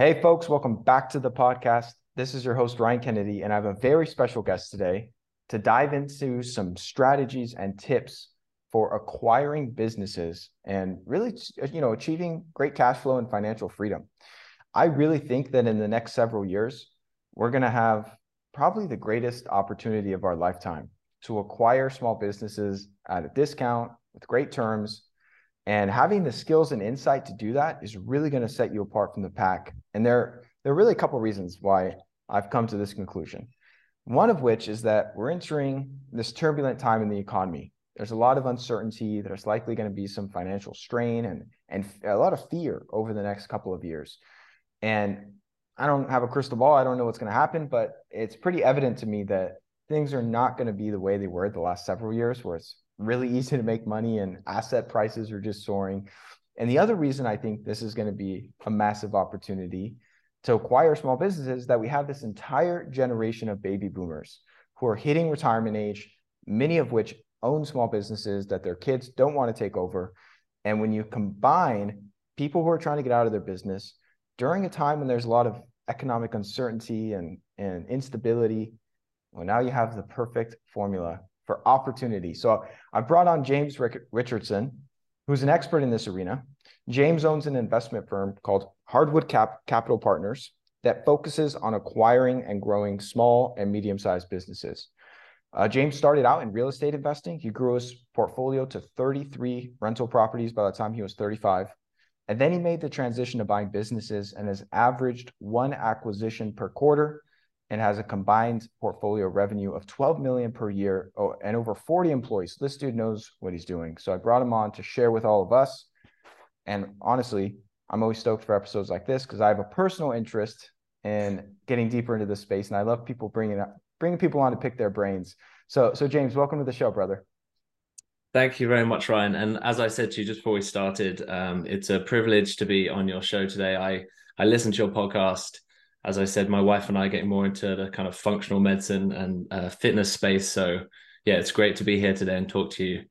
Hey, folks, welcome back to the podcast. This is your host, Ryan Kennedy, and I have a very special guest today to dive into some strategies and tips for acquiring businesses and really, you know, achieving great cash flow and financial freedom. I really think that in the next several years, we're going to have probably the greatest opportunity of our lifetime to acquire small businesses at a discount with great terms. And having the skills and insight to do that is really going to set you apart from the pack. And there, there are really a couple of reasons why I've come to this conclusion. One of which is that we're entering this turbulent time in the economy. There's a lot of uncertainty. There's likely going to be some financial strain and, and a lot of fear over the next couple of years. And I don't have a crystal ball. I don't know what's going to happen, but it's pretty evident to me that things are not going to be the way they were the last several years, where it's really easy to make money and asset prices are just soaring. And the other reason I think this is going to be a massive opportunity to acquire small businesses is that we have this entire generation of baby boomers who are hitting retirement age, many of which own small businesses that their kids don't want to take over. And when you combine people who are trying to get out of their business during a time when there's a lot of economic uncertainty and, and instability, well, now you have the perfect formula for opportunity. So I brought on James Richardson, who's an expert in this arena. James owns an investment firm called Harwood Cap- Capital Partners that focuses on acquiring and growing small and medium sized businesses. Uh, James started out in real estate investing. He grew his portfolio to 33 rental properties by the time he was 35. And then he made the transition to buying businesses and has averaged one acquisition per quarter and has a combined portfolio revenue of 12 million per year oh, and over 40 employees. This dude knows what he's doing. So I brought him on to share with all of us. And honestly, I'm always stoked for episodes like this because I have a personal interest in getting deeper into this space, and I love people bringing up bringing people on to pick their brains. So, so James, welcome to the show, brother. Thank you very much, Ryan. And as I said to you just before we started, um, it's a privilege to be on your show today. I I listened to your podcast. As I said, my wife and I are getting more into the kind of functional medicine and uh, fitness space. So yeah, it's great to be here today and talk to you.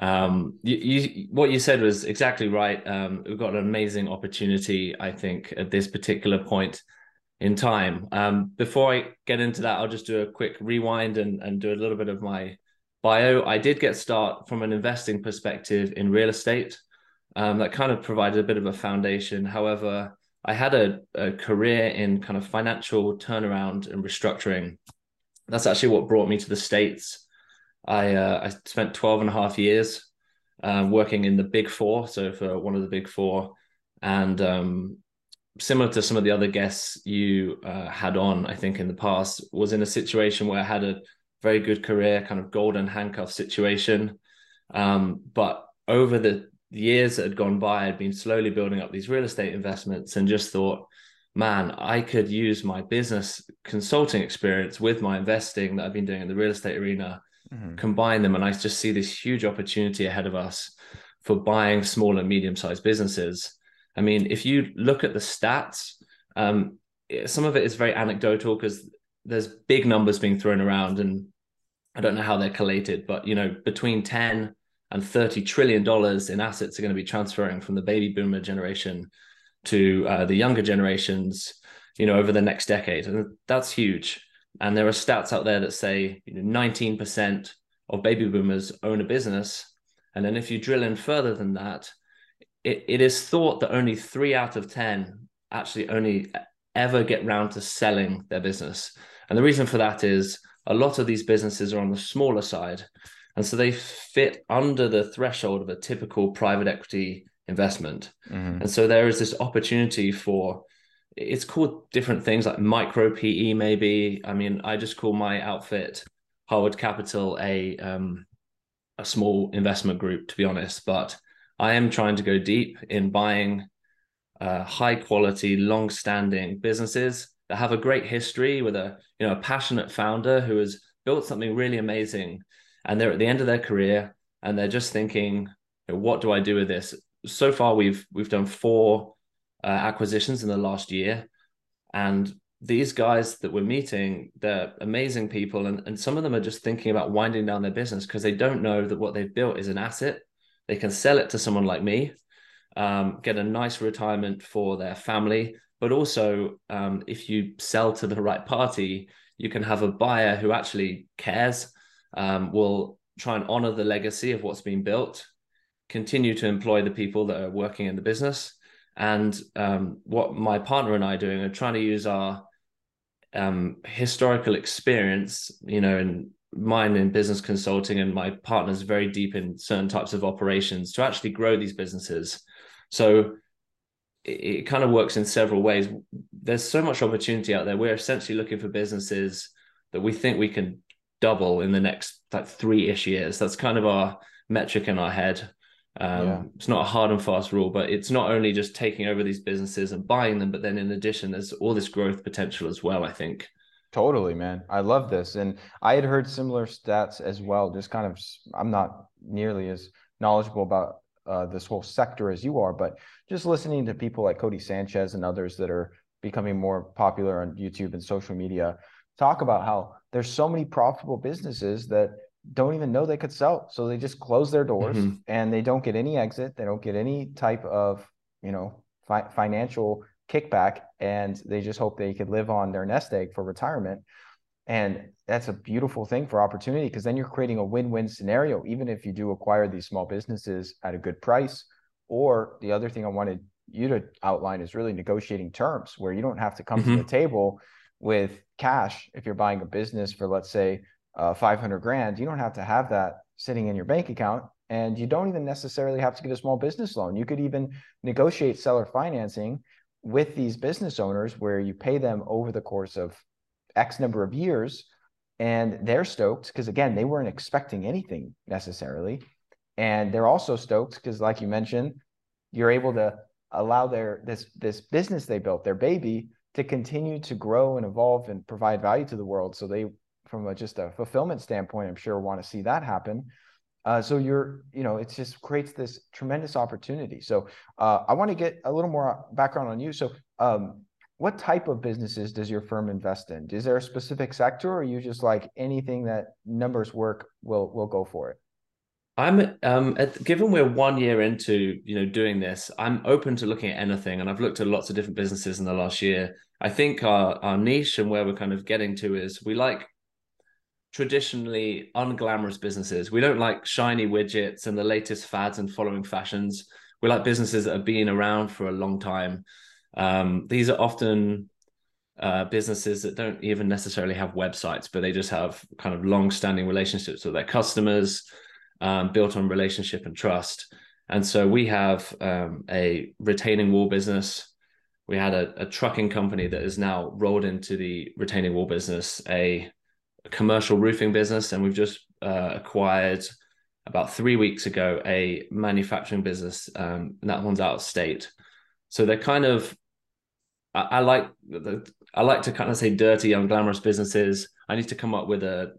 Um, you, you what you said was exactly right. Um, we've got an amazing opportunity, I think, at this particular point in time. Um, before I get into that, I'll just do a quick rewind and, and do a little bit of my bio, I did get start from an investing perspective in real estate. Um, that kind of provided a bit of a foundation. However, I had a, a career in kind of financial turnaround and restructuring. That's actually what brought me to the States. I, uh, I spent 12 and a half years um, working in the big four. So for one of the big four. And um, similar to some of the other guests you uh, had on, I think in the past, was in a situation where I had a very good career, kind of golden handcuff situation. Um, but over the years that had gone by, I'd been slowly building up these real estate investments and just thought, man, I could use my business consulting experience with my investing that I've been doing in the real estate arena, mm-hmm. combine them. And I just see this huge opportunity ahead of us for buying small and medium sized businesses. I mean, if you look at the stats, um, some of it is very anecdotal because there's big numbers being thrown around and I don't know how they're collated, but you know, between 10 and 30 trillion dollars in assets are going to be transferring from the baby boomer generation to uh, the younger generations, you know, over the next decade. And that's huge. And there are stats out there that say you know, 19% of baby boomers own a business. And then if you drill in further than that, it, it is thought that only three out of 10 actually only ever get round to selling their business. And the reason for that is a lot of these businesses are on the smaller side. And so they fit under the threshold of a typical private equity investment. Mm-hmm. And so there is this opportunity for it's called different things like micro PE, maybe. I mean, I just call my outfit Harwood Capital a um, a small investment group, to be honest. But I am trying to go deep in buying uh, high quality, long standing businesses that have a great history with a you know a passionate founder who has built something really amazing and they're at the end of their career and they're just thinking what do i do with this? So far we've we've done four uh, acquisitions in the last year. And these guys that we're meeting they're amazing people. And, and some of them are just thinking about winding down their business because they don't know that what they've built is an asset. They can sell it to someone like me um, get a nice retirement for their family. But also um, if you sell to the right party, you can have a buyer who actually cares, um, will try and honor the legacy of what's been built, continue to employ the people that are working in the business. And um, what my partner and I are doing are trying to use our um, historical experience, you know, and mine in business consulting and my partner's very deep in certain types of operations to actually grow these businesses. So it, it kind of works in several ways. There's so much opportunity out there. We're essentially looking for businesses that we think we can double in the next like three-ish years. That's kind of our metric in our head. Um, yeah. It's not a hard and fast rule, but it's not only just taking over these businesses and buying them, but then in addition, there's all this growth potential as well. I think. Totally, man. I love this, and I had heard similar stats as well. Just kind of, I'm not nearly as knowledgeable about uh, this whole sector as you are, but just listening to people like Codie Sanchez and others that are becoming more popular on YouTube and social media talk about how there's so many profitable businesses that don't even know they could sell. So they just close their doors mm-hmm. and they don't get any exit. They don't get any type of, you know, fi- financial kickback and they just hope they could live on their nest egg for retirement. And that's a beautiful thing for opportunity because then you're creating a win-win scenario, even if you do acquire these small businesses at a good price. Or the other thing I wanted you to outline is really negotiating terms where you don't have to come mm-hmm. to the table with cash if you're buying a business for let's say uh, 500 grand, you don't have to have that sitting in your bank account. And you don't even necessarily have to get a small business loan. You could even negotiate seller financing with these business owners where you pay them over the course of X number of years. And they're stoked because, again, they weren't expecting anything necessarily. And they're also stoked because, like you mentioned, you're able to allow their this this business they built, their baby, to continue to grow and evolve and provide value to the world. So they from a, just a fulfillment standpoint, I'm sure want to see that happen. Uh, so you're, you know, it just creates this tremendous opportunity. So uh, I want to get a little more background on you. So um, what type of businesses does your firm invest in? Is there a specific sector, or you just like anything that numbers work, will will go for it? I'm um at, given we're one year into you know doing this, I'm open to looking at anything, and I've looked at lots of different businesses in the last year. I think our our niche and where we're kind of getting to is we like traditionally unglamorous businesses. We don't like shiny widgets and the latest fads and following fashions. We like businesses that have been around for a long time. Um, these are often uh, businesses that don't even necessarily have websites, but they just have kind of long-standing relationships with their customers, um, built on relationship and trust. And so we have um, a retaining wall business. We had a, a trucking company that is now rolled into the retaining wall business, a commercial roofing business, and we've just uh, acquired about three weeks ago a manufacturing business. Um, and that one's out of state. So they're kind of, I, I like the, I like to kind of say dirty, unglamorous businesses. I need to come up with a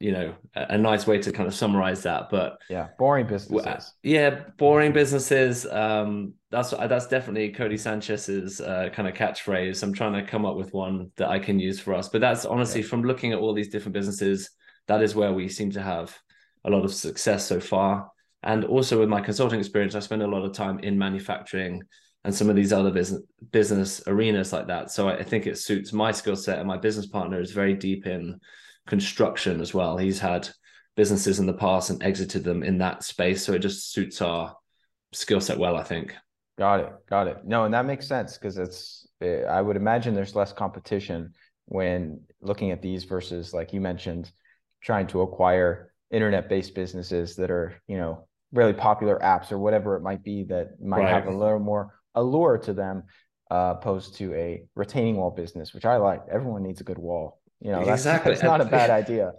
you know a, a, nice way to kind of summarize that but yeah boring businesses. Yeah boring businesses um that's that's definitely codie sanchez's uh, kind of catchphrase i'm trying to come up with one that i can use for us. But that's honestly yeah. from looking at all these different businesses that is where we seem to have a lot of success so far. And also with my consulting experience i spend a lot of time in manufacturing and some of these other business business arenas like that. So i, I think it suits my skill set and my business partner is very deep in construction as well. He's had businesses in the past and exited them in that space. So it just suits our skill set well, I think. Got it. Got it. No, and that makes sense because it's, eh, I would imagine there's less competition when looking at these versus, like you mentioned, trying to acquire internet based businesses that are, you know, really popular apps or whatever it might be that might right. have a little more allure to them uh, opposed to a retaining wall business, which I like. Everyone needs a good wall. You know, that's, exactly. that's not a bad idea.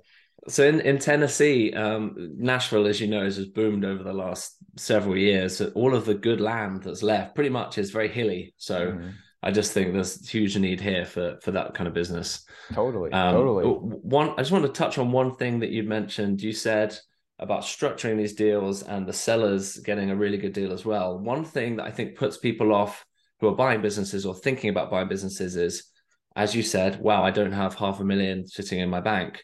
So in, in Tennessee, um, Nashville, as you know, has boomed over the last several years. So all of the good land that's left pretty much is very hilly. So mm-hmm. I just think there's huge need here for for that kind of business. Totally. Um, totally. One I just want to touch on one thing that you mentioned. You said about structuring these deals and the sellers getting a really good deal as well. One thing that I think puts people off who are buying businesses or thinking about buying businesses is as you said, wow, I don't have half a million sitting in my bank.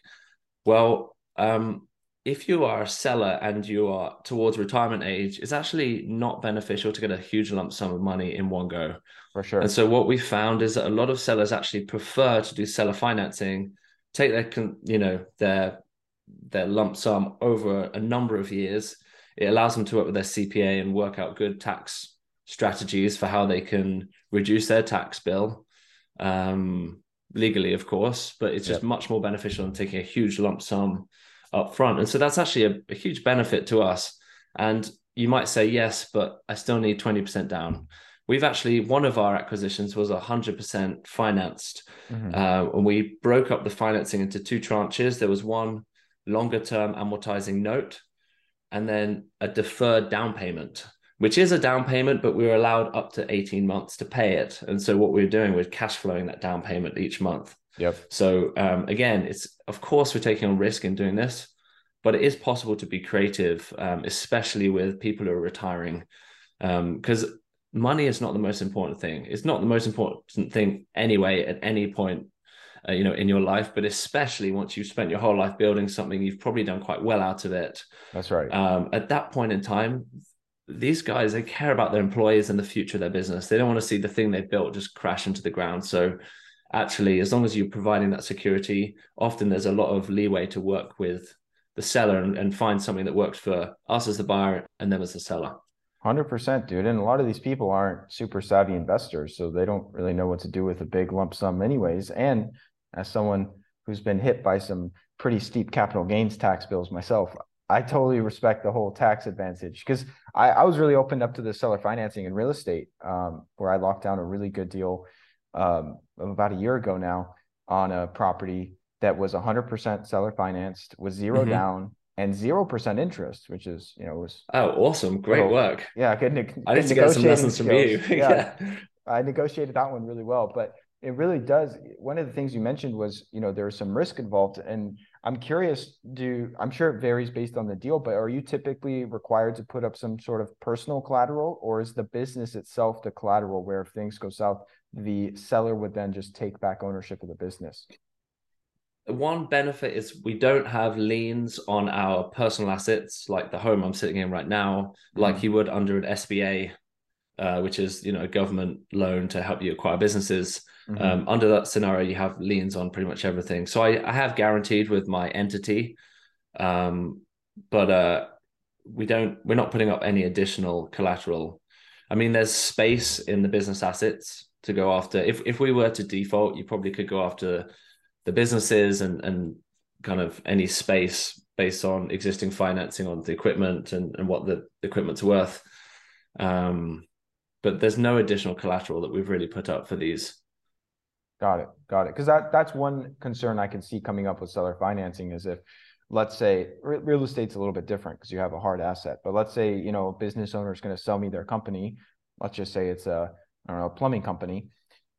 Well, um, if you are a seller and you are towards retirement age, it's actually not beneficial to get a huge lump sum of money in one go. For sure. And so what we found is that a lot of sellers actually prefer to do seller financing, take their you know their their lump sum over a number of years. It allows them to work with their CPA and work out good tax strategies for how they can reduce their tax bill. Um, legally, of course, but it's just yep. much more beneficial than taking a huge lump sum up front. And so that's actually a, a huge benefit to us. And you might say, yes, but I still need 20% down. We've actually, one of our acquisitions was 100% financed. Mm-hmm. Uh, and we broke up the financing into two tranches. There was one longer term amortizing note and then a deferred down payment which is a down payment, but we were allowed up to 18 months to pay it. And so what we were doing was cash flowing that down payment each month. Yep. So um, again, it's of course we're taking a risk in doing this, but it is possible to be creative, um, especially with people who are retiring, because um, money is not the most important thing. It's not the most important thing anyway at any point, uh, you know, in your life. But especially once you've spent your whole life building something, you've probably done quite well out of it. That's right. Um, at that point in time, these guys they care about their employees and the future of their business. They don't want to see the thing they've built just crash into the ground. So actually as long as you're providing that security often there's a lot of leeway to work with the seller and, and find something that works for us as the buyer and them as the seller. 100% dude. And a lot of these people aren't super savvy investors so they don't really know what to do with a big lump sum anyways. And as someone who's been hit by some pretty steep capital gains tax bills myself I totally respect the whole tax advantage because I, I, was really opened up to the seller financing in real estate, um, where I locked down a really good deal um, about a year ago now on a property that was 100% seller financed, was 0 mm-hmm. down and 0% interest, which is, you know, was oh, awesome. Great little, work. Yeah. Good, I need to get some lessons skills. from you. yeah. yeah. I negotiated that one really well, but it really does. One of the things you mentioned was, you know, there's some risk involved and I'm curious, do I'm sure it varies based on the deal, but are you typically required to put up some sort of personal collateral or is the business itself the collateral where if things go south, the seller would then just take back ownership of the business? One benefit is we don't have liens on our personal assets like the home I'm sitting in right now, like mm-hmm. you would under an SBA, uh, which is you know a government loan to help you acquire businesses. Mm-hmm. Um, under that scenario, you have liens on pretty much everything. So I, I have guaranteed with my entity, um, but uh, we don't. We're not putting up any additional collateral. I mean, there's space in the business assets to go after. If if we were to default, you probably could go after the businesses and and kind of any space based on existing financing on the equipment and, and what the equipment's worth. Um, but there's no additional collateral that we've really put up for these Got it. Got it. Because that that's one concern I can see coming up with seller financing is if, let's say, real estate's a little bit different because you have a hard asset. But let's say you know a business owner is going to sell me their company. Let's just say it's a I don't know a plumbing company,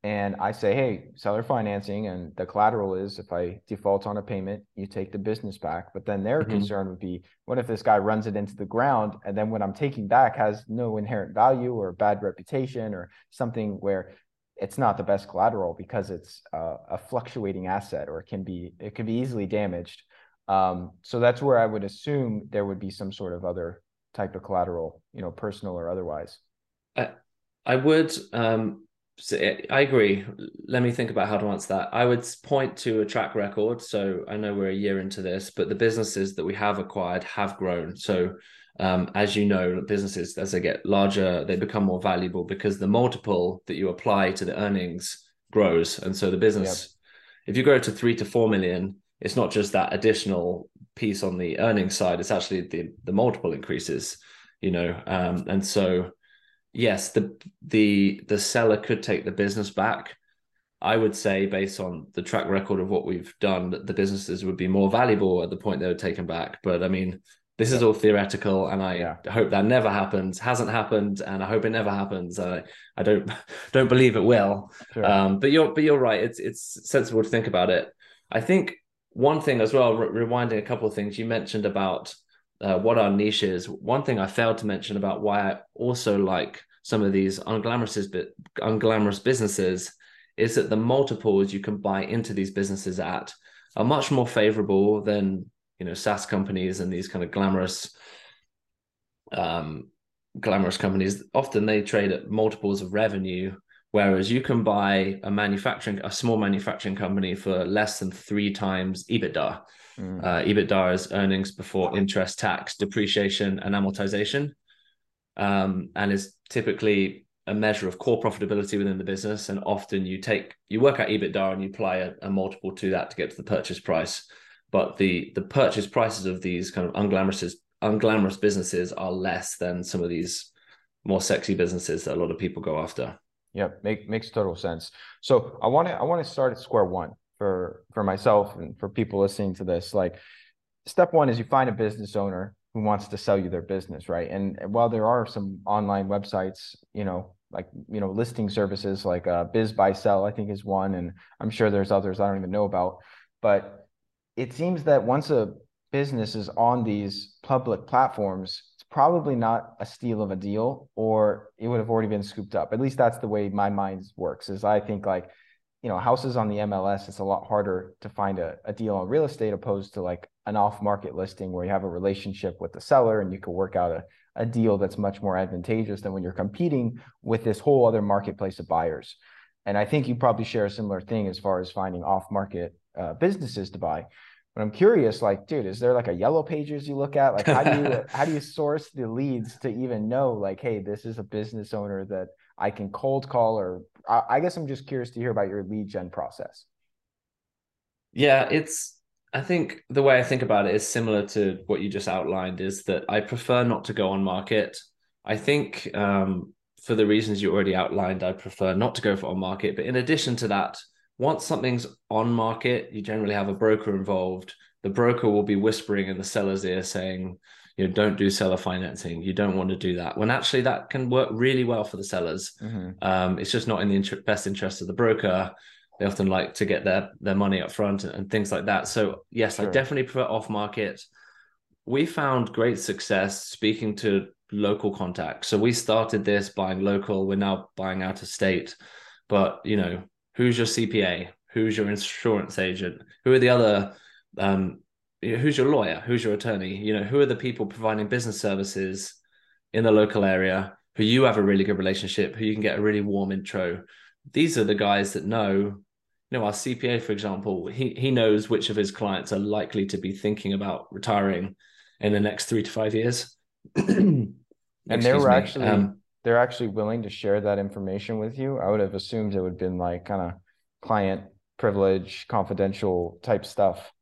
and I say, hey, seller financing, and the collateral is if I default on a payment, you take the business back. But then their mm-hmm. concern would be, what if this guy runs it into the ground, and then what I'm taking back has no inherent value or bad reputation or something where it's not the best collateral because it's uh, a fluctuating asset or it can be it can be easily damaged. Um, so that's where I would assume there would be some sort of other type of collateral, you know, personal or otherwise. I, I would. Um, I agree. Let me think about how to answer that. I would point to a track record. So I know we're a year into this, but the businesses that we have acquired have grown. So um, as you know, businesses as they get larger, they become more valuable because the multiple that you apply to the earnings grows, and so the business, yep. if you grow to three to four million, it's not just that additional piece on the earnings side; it's actually the the multiple increases. You know, um, and so yes, the the the seller could take the business back. I would say, based on the track record of what we've done, that the businesses would be more valuable at the point they were taken back. But I mean, this is all theoretical and i yeah. hope that never happens hasn't happened and i hope it never happens i, I don't don't believe it will. Sure. um, but you're but you're right. It's it's sensible to think about it. I think one thing as well re- rewinding a couple of things you mentioned about uh, what our niche is one thing i failed to mention about why i also like some of these unglamorous unglamorous businesses is that the multiples you can buy into these businesses at are much more favorable than you know SaaS companies and these kind of glamorous um glamorous companies often they trade at multiples of revenue whereas you can buy a manufacturing a small manufacturing company for less than three times ebitda. Mm. uh, ebitda is earnings before interest tax depreciation and amortization. Um, and is typically a measure of core profitability within the business. And often you take you work out ebitda and you apply a, a multiple to that to get to the purchase price but the the purchase prices of these kind of unglamorous unglamorous businesses are less than some of these more sexy businesses that a lot of people go after. Yeah, make, makes total sense. So I want to I want to start at square one for for myself and for people listening to this. Like, step one is you find a business owner who wants to sell you their business, right? And while there are some online websites, you know, like you know, listing services like uh, BizBuySell, I think is one, and I'm sure there's others I don't even know about, but it seems that once a business is on these public platforms, it's probably not a steal of a deal, or it would have already been scooped up. At least that's the way my mind works. Is I think like, you know, houses on the MLS, it's a lot harder to find a, a deal on real estate opposed to like an off-market listing where you have a relationship with the seller and you can work out a, a deal that's much more advantageous than when you're competing with this whole other marketplace of buyers. And I think you probably share a similar thing as far as finding off-market uh, businesses to buy. But I'm curious, like, dude, is there like a yellow pages you look at? Like, how do you how do you source the leads to even know, like, hey, this is a business owner that I can cold call? Or I, I guess I'm just curious to hear about your lead gen process. Yeah, it's I think the way I think about it is similar to what you just outlined. Is that I prefer not to go on market. I think um, for the reasons you already outlined, I prefer not to go for on market. But in addition to that, once something's on market, you generally have a broker involved. The broker will be whispering in the seller's ear saying, you know, don't do seller financing. You don't want to do that. When actually that can work really well for the sellers. Mm-hmm. Um, it's just not in the inter- best interest of the broker. They often like to get their their money up front and, and things like that. So yes, sure. I definitely prefer off market. We found great success speaking to local contacts. So we started this buying local. We're now buying out of state. But you know, who's your CPA, who's your insurance agent, who are the other, um, who's your lawyer, who's your attorney, you know, who are the people providing business services in the local area who you have a really good relationship, who you can get a really warm intro. These are the guys that know, you know, our CPA, for example, he he knows which of his clients are likely to be thinking about retiring in the next three to five years. and they were actually um, they're actually willing to share that information with you. I would have assumed it would have been like kind of client privilege, confidential type stuff.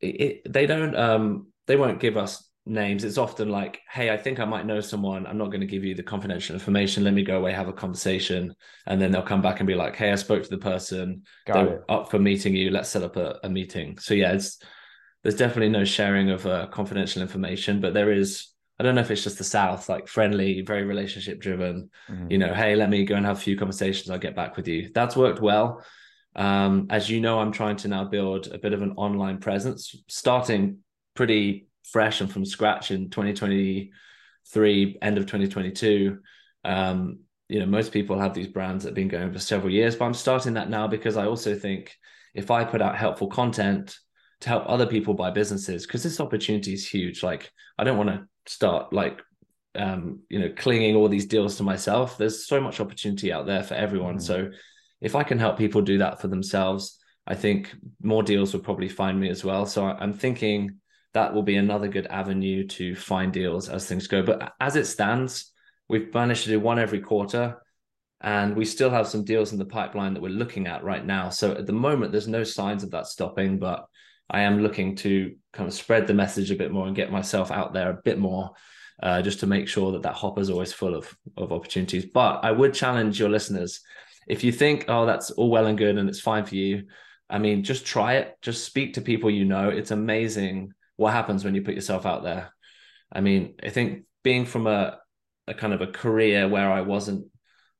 It, it, they don't um they won't give us names. It's often like, hey, I think I might know someone. I'm not going to give you the confidential information. Let me go away, have a conversation. And then they'll come back and be like, hey, I spoke to the person. Got They're it. up for meeting you. Let's set up a, a meeting. So yeah, it's there's definitely no sharing of uh, confidential information, but there is I don't know if it's just the South, like friendly, very relationship driven. Mm-hmm. You know, hey, let me go and have a few conversations. I'll get back with you. That's worked well. Um, as you know, I'm trying to now build a bit of an online presence, starting pretty fresh and from scratch in 2023, end of 2022. Um, you know, most people have these brands that have been going for several years, but I'm starting that now because I also think if I put out helpful content to help other people buy businesses, because this opportunity is huge. Like, I don't want to start like um, you know clinging all these deals to myself. There's so much opportunity out there for everyone. Mm. so if i can help people do that for themselves i think more deals will probably find me as well. So i'm thinking that will be another good avenue to find deals as things go. But as it stands we've managed to do one every quarter and we still have some deals in the pipeline that we're looking at right now. So at the moment there's no signs of that stopping but I am looking to kind of spread the message a bit more and get myself out there a bit more, uh, just to make sure that that hopper is always full of of opportunities. But I would challenge your listeners if you think, oh, that's all well and good and it's fine for you. I mean, just try it. Just speak to people you know. It's amazing what happens when you put yourself out there. I mean, I think being from a a kind of a career where I wasn't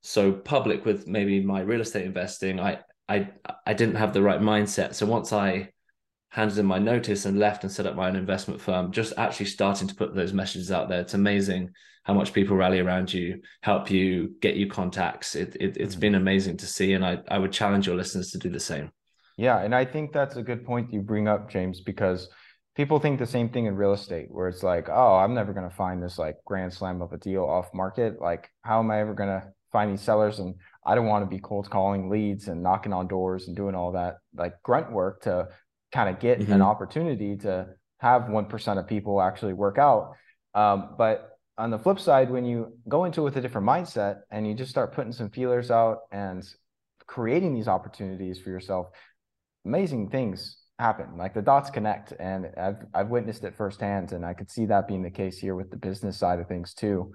so public with maybe my real estate investing, I I I didn't have the right mindset. So once I handed in my notice and left and set up my own investment firm, just actually starting to put those messages out there. It's amazing how much people rally around you, help you, get you contacts. It, it, has mm-hmm. been amazing to see. And I, I would challenge your listeners to do the same. Yeah. And I think that's a good point you bring up, James, because people think the same thing in real estate where it's like oh i'm never going to find this like grand slam of a deal off market like how am i ever going to find these sellers and i don't want to be cold calling leads and knocking on doors and doing all that like grunt work to kind of get mm-hmm. an opportunity to have 1% of people actually work out. Um, but on the flip side when you go into it with a different mindset and you just start putting some feelers out and creating these opportunities for yourself amazing things happen. Like the dots connect and i've i've witnessed it firsthand and i could see that being the case here with the business side of things too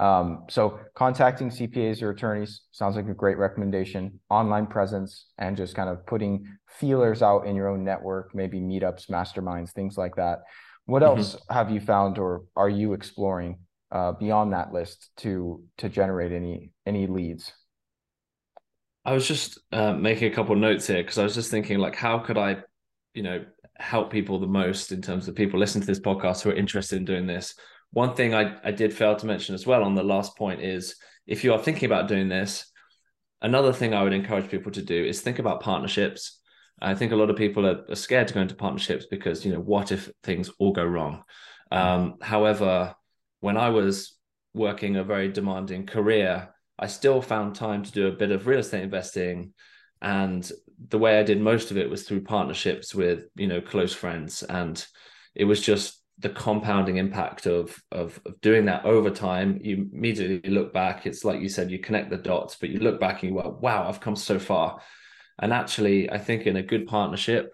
um, so contacting cpas or attorneys sounds like a great recommendation. Online presence and just kind of putting feelers out in your own network maybe meetups masterminds things like that. What mm-hmm. else have you found or are you exploring uh, beyond that list to to generate any any leads? I was just uh, making a couple of notes here because I was just thinking, like, how could I you know help people the most in terms of people listening to this podcast who are interested in doing this one thing I, I did fail to mention as well on the last point is if you are thinking about doing this another thing i would encourage people to do is think about partnerships. I think a lot of people are, are scared to go into partnerships because you know what if things all go wrong? Um, however when i was working a very demanding career i still found time to do a bit of real estate investing. And the way I did most of it was through partnerships with you know close friends, and it was just the compounding impact of of, of doing that over time. You immediately look back. It's like you said, you connect the dots, but you look back and you go, "Wow, I've come so far." And actually, I think in a good partnership,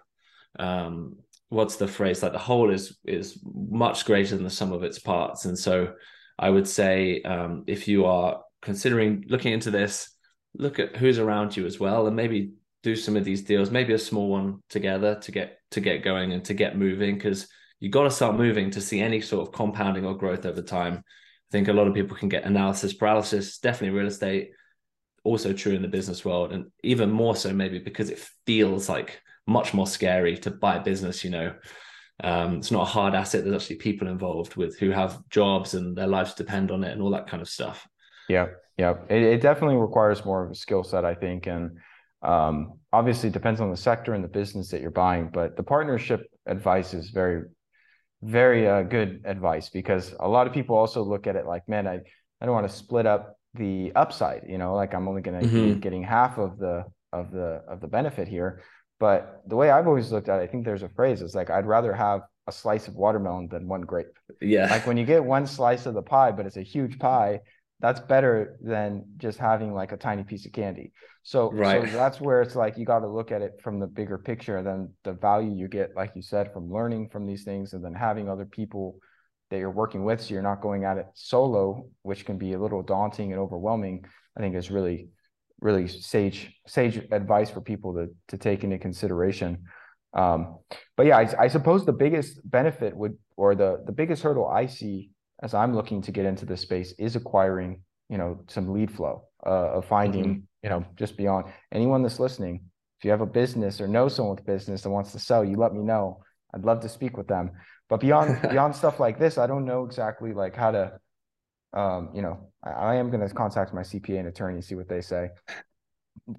um, what's the phrase? Like the whole is is much greater than the sum of its parts. And so, I would say um, if you are considering looking into this, look at who's around you as well, and maybe do some of these deals, maybe a small one together to get to get going and to get moving because you got to start moving to see any sort of compounding or growth over time. I think a lot of people can get analysis paralysis, definitely real estate, also true in the business world, and even more so maybe because it feels like much more scary to buy a business. You know, um, it's not a hard asset. There's actually people involved with who have jobs and their lives depend on it and all that kind of stuff. Yeah, yeah, it, it definitely requires more of a skill set, I think, and um, obviously, depends on the sector and the business that you're buying, but the partnership advice is very, very uh, good advice because a lot of people also look at it like, man, I, I don't want to split up the upside. You know, like I'm only going to mm-hmm. be getting half of the of the of the benefit here. But the way I've always looked at it, I think there's a phrase. It's like I'd rather have a slice of watermelon than one grape. Yeah. Like when you get one slice of the pie, but it's a huge pie, that's better than just having like a tiny piece of candy. So, right. so that's where it's like you got to look at it from the bigger picture. Then the value you get, like you said, from learning from these things, and then having other people that you're working with, so you're not going at it solo, which can be a little daunting and overwhelming. I think is really, really sage sage advice for people to to take into consideration. Um, but yeah, I, I suppose the biggest benefit would, or the the biggest hurdle I see as I'm looking to get into this space is acquiring, you know, some lead flow uh, of finding, mm-hmm. you know, just beyond anyone that's listening. If you have a business or know someone with business that wants to sell, you let me know. I'd love to speak with them. But beyond beyond stuff like this, I don't know exactly like how to, um, you know, I, I am going to contact my CPA and attorney and see what they say.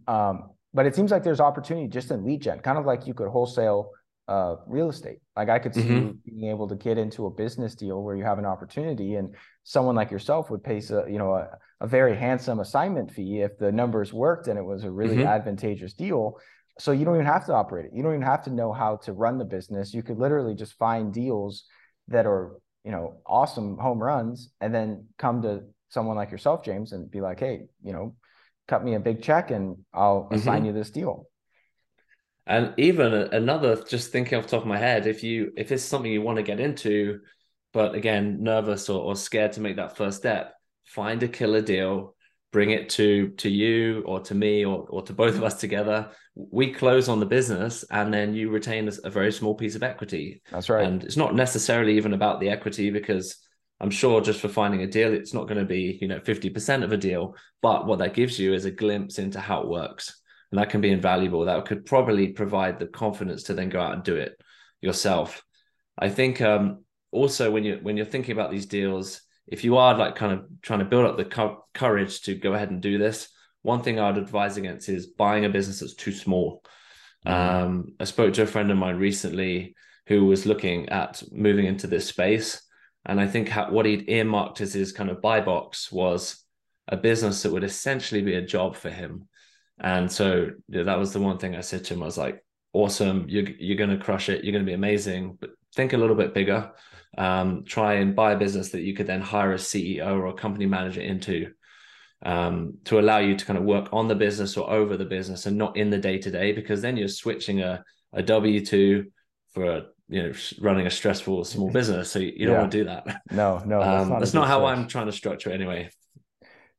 Um, but it seems like there's opportunity just in lead gen, kind of like you could wholesale uh, real estate. Like I could see mm-hmm. being able to get into a business deal where you have an opportunity, and someone like yourself would pay, a, you know, a, a very handsome assignment fee if the numbers worked and it was a really mm-hmm. advantageous deal. So you don't even have to operate it. You don't even have to know how to run the business. You could literally just find deals that are, you know, awesome home runs, and then come to someone like yourself, James, and be like, hey, you know, cut me a big check and I'll assign mm-hmm. you this deal. And even another, just thinking off the top of my head, if you if it's something you want to get into, but again nervous or, or scared to make that first step, find a killer deal, bring it to to you or to me or or to both of us together. We close on the business, and then you retain a, a very small piece of equity. That's right. And it's not necessarily even about the equity because I'm sure just for finding a deal, it's not going to be you know 50% of a deal, but what that gives you is a glimpse into how it works and that can be invaluable. That could probably provide the confidence to then go out and do it yourself. I think um, also when you when you're thinking about these deals, if you are like kind of trying to build up the co- courage to go ahead and do this, one thing I'd advise against is buying a business that's too small. Mm-hmm. Um, I spoke to a friend of mine recently who was looking at moving into this space. And I think how, what he'd earmarked as his kind of buy box was a business that would essentially be a job for him. And so yeah, that was the one thing I said to him. I was like, awesome, you're, you're going to crush it. You're going to be amazing, but think a little bit bigger. Um, try and buy a business that you could then hire a CEO or a company manager into um, to allow you to kind of work on the business or over the business and not in the day to day, because then you're switching a, a W 2 for a you know running a stressful small business so you don't yeah. want to do that no no that's um, not, that's not how i'm trying to structure it anyway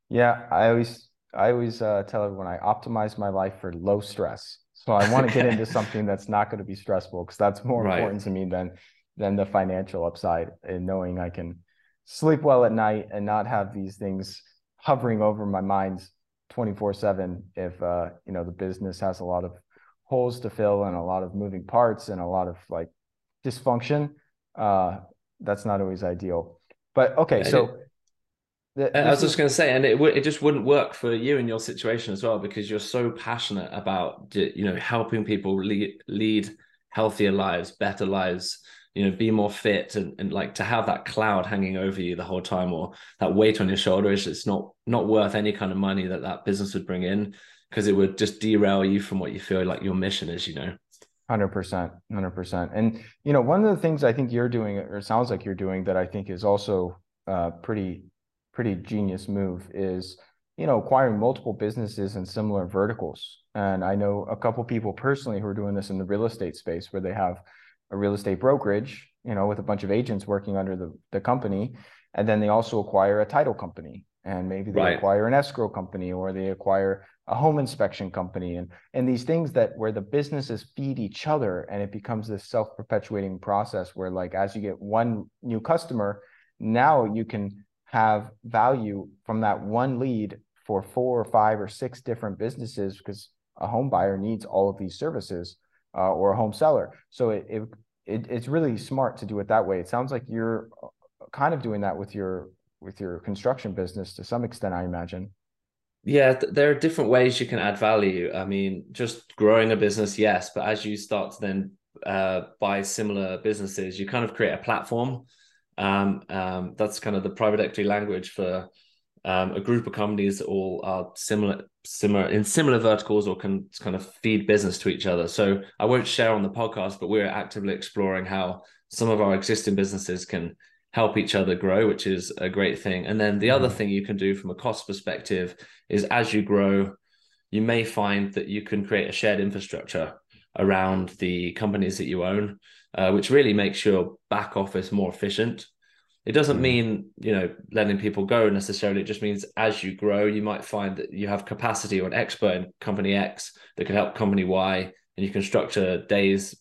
yeah i always i always uh, tell everyone i optimize my life for low stress so i want to get into something that's not going to be stressful because that's more right. important to me than than the financial upside and knowing i can sleep well at night and not have these things hovering over my mind 24 7 if uh you know the business has a lot of holes to fill and a lot of moving parts and a lot of like dysfunction, uh, that's not always ideal. But okay, so I was just going to say, and it w- it just wouldn't work for you in your situation as well because you're so passionate about you know helping people lead, lead healthier lives, better lives, you know, be more fit, and, and like to have that cloud hanging over you the whole time or that weight on your shoulders. It's not not worth any kind of money that that business would bring in because it would just derail you from what you feel like your mission is. You know. Hundred percent, hundred percent. And you know, one of the things I think you're doing, or sounds like you're doing, that I think is also a pretty, pretty genius move is, you know, acquiring multiple businesses in similar verticals. And I know a couple people personally who are doing this in the real estate space, where they have a real estate brokerage, you know, with a bunch of agents working under the the company, and then they also acquire a title company, and maybe they right. acquire an escrow company, or they acquire a home inspection company and and these things that where the businesses feed each other and it becomes this self-perpetuating process where like as you get one new customer now you can have value from that one lead for four or five or six different businesses because a home buyer needs all of these services uh, or a home seller so it, it, it it's really smart to do it that way it sounds like you're uh, kind of doing that with your with your construction business to some extent i imagine yeah, th- there are different ways you can add value. I mean, just growing a business, yes, but as you start to then uh, buy similar businesses, you kind of create a platform. Um, um, that's kind of the private equity language for um, a group of companies that all are similar, similar in similar verticals or can kind of feed business to each other. So I won't share on the podcast, but we're actively exploring how some of our existing businesses can help each other grow, which is a great thing. And then the mm-hmm. other thing you can do from a cost perspective is as you grow, you may find that you can create a shared infrastructure around the companies that you own, uh, which really makes your back office more efficient. It doesn't mm-hmm. mean you know letting people go necessarily. It just means as you grow, you might find that you have capacity or an expert in company X that can help company Y, and you can structure days